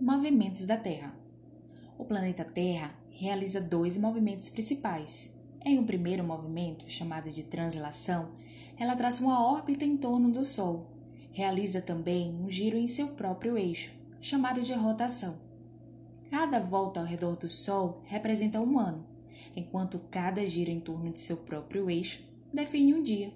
Movimentos da Terra. O planeta Terra realiza dois movimentos principais. Em um primeiro movimento, chamado de translação, ela traça uma órbita em torno do Sol. Realiza também um giro em seu próprio eixo, chamado de rotação. Cada volta ao redor do Sol representa um ano, enquanto cada giro em torno de seu próprio eixo define um dia.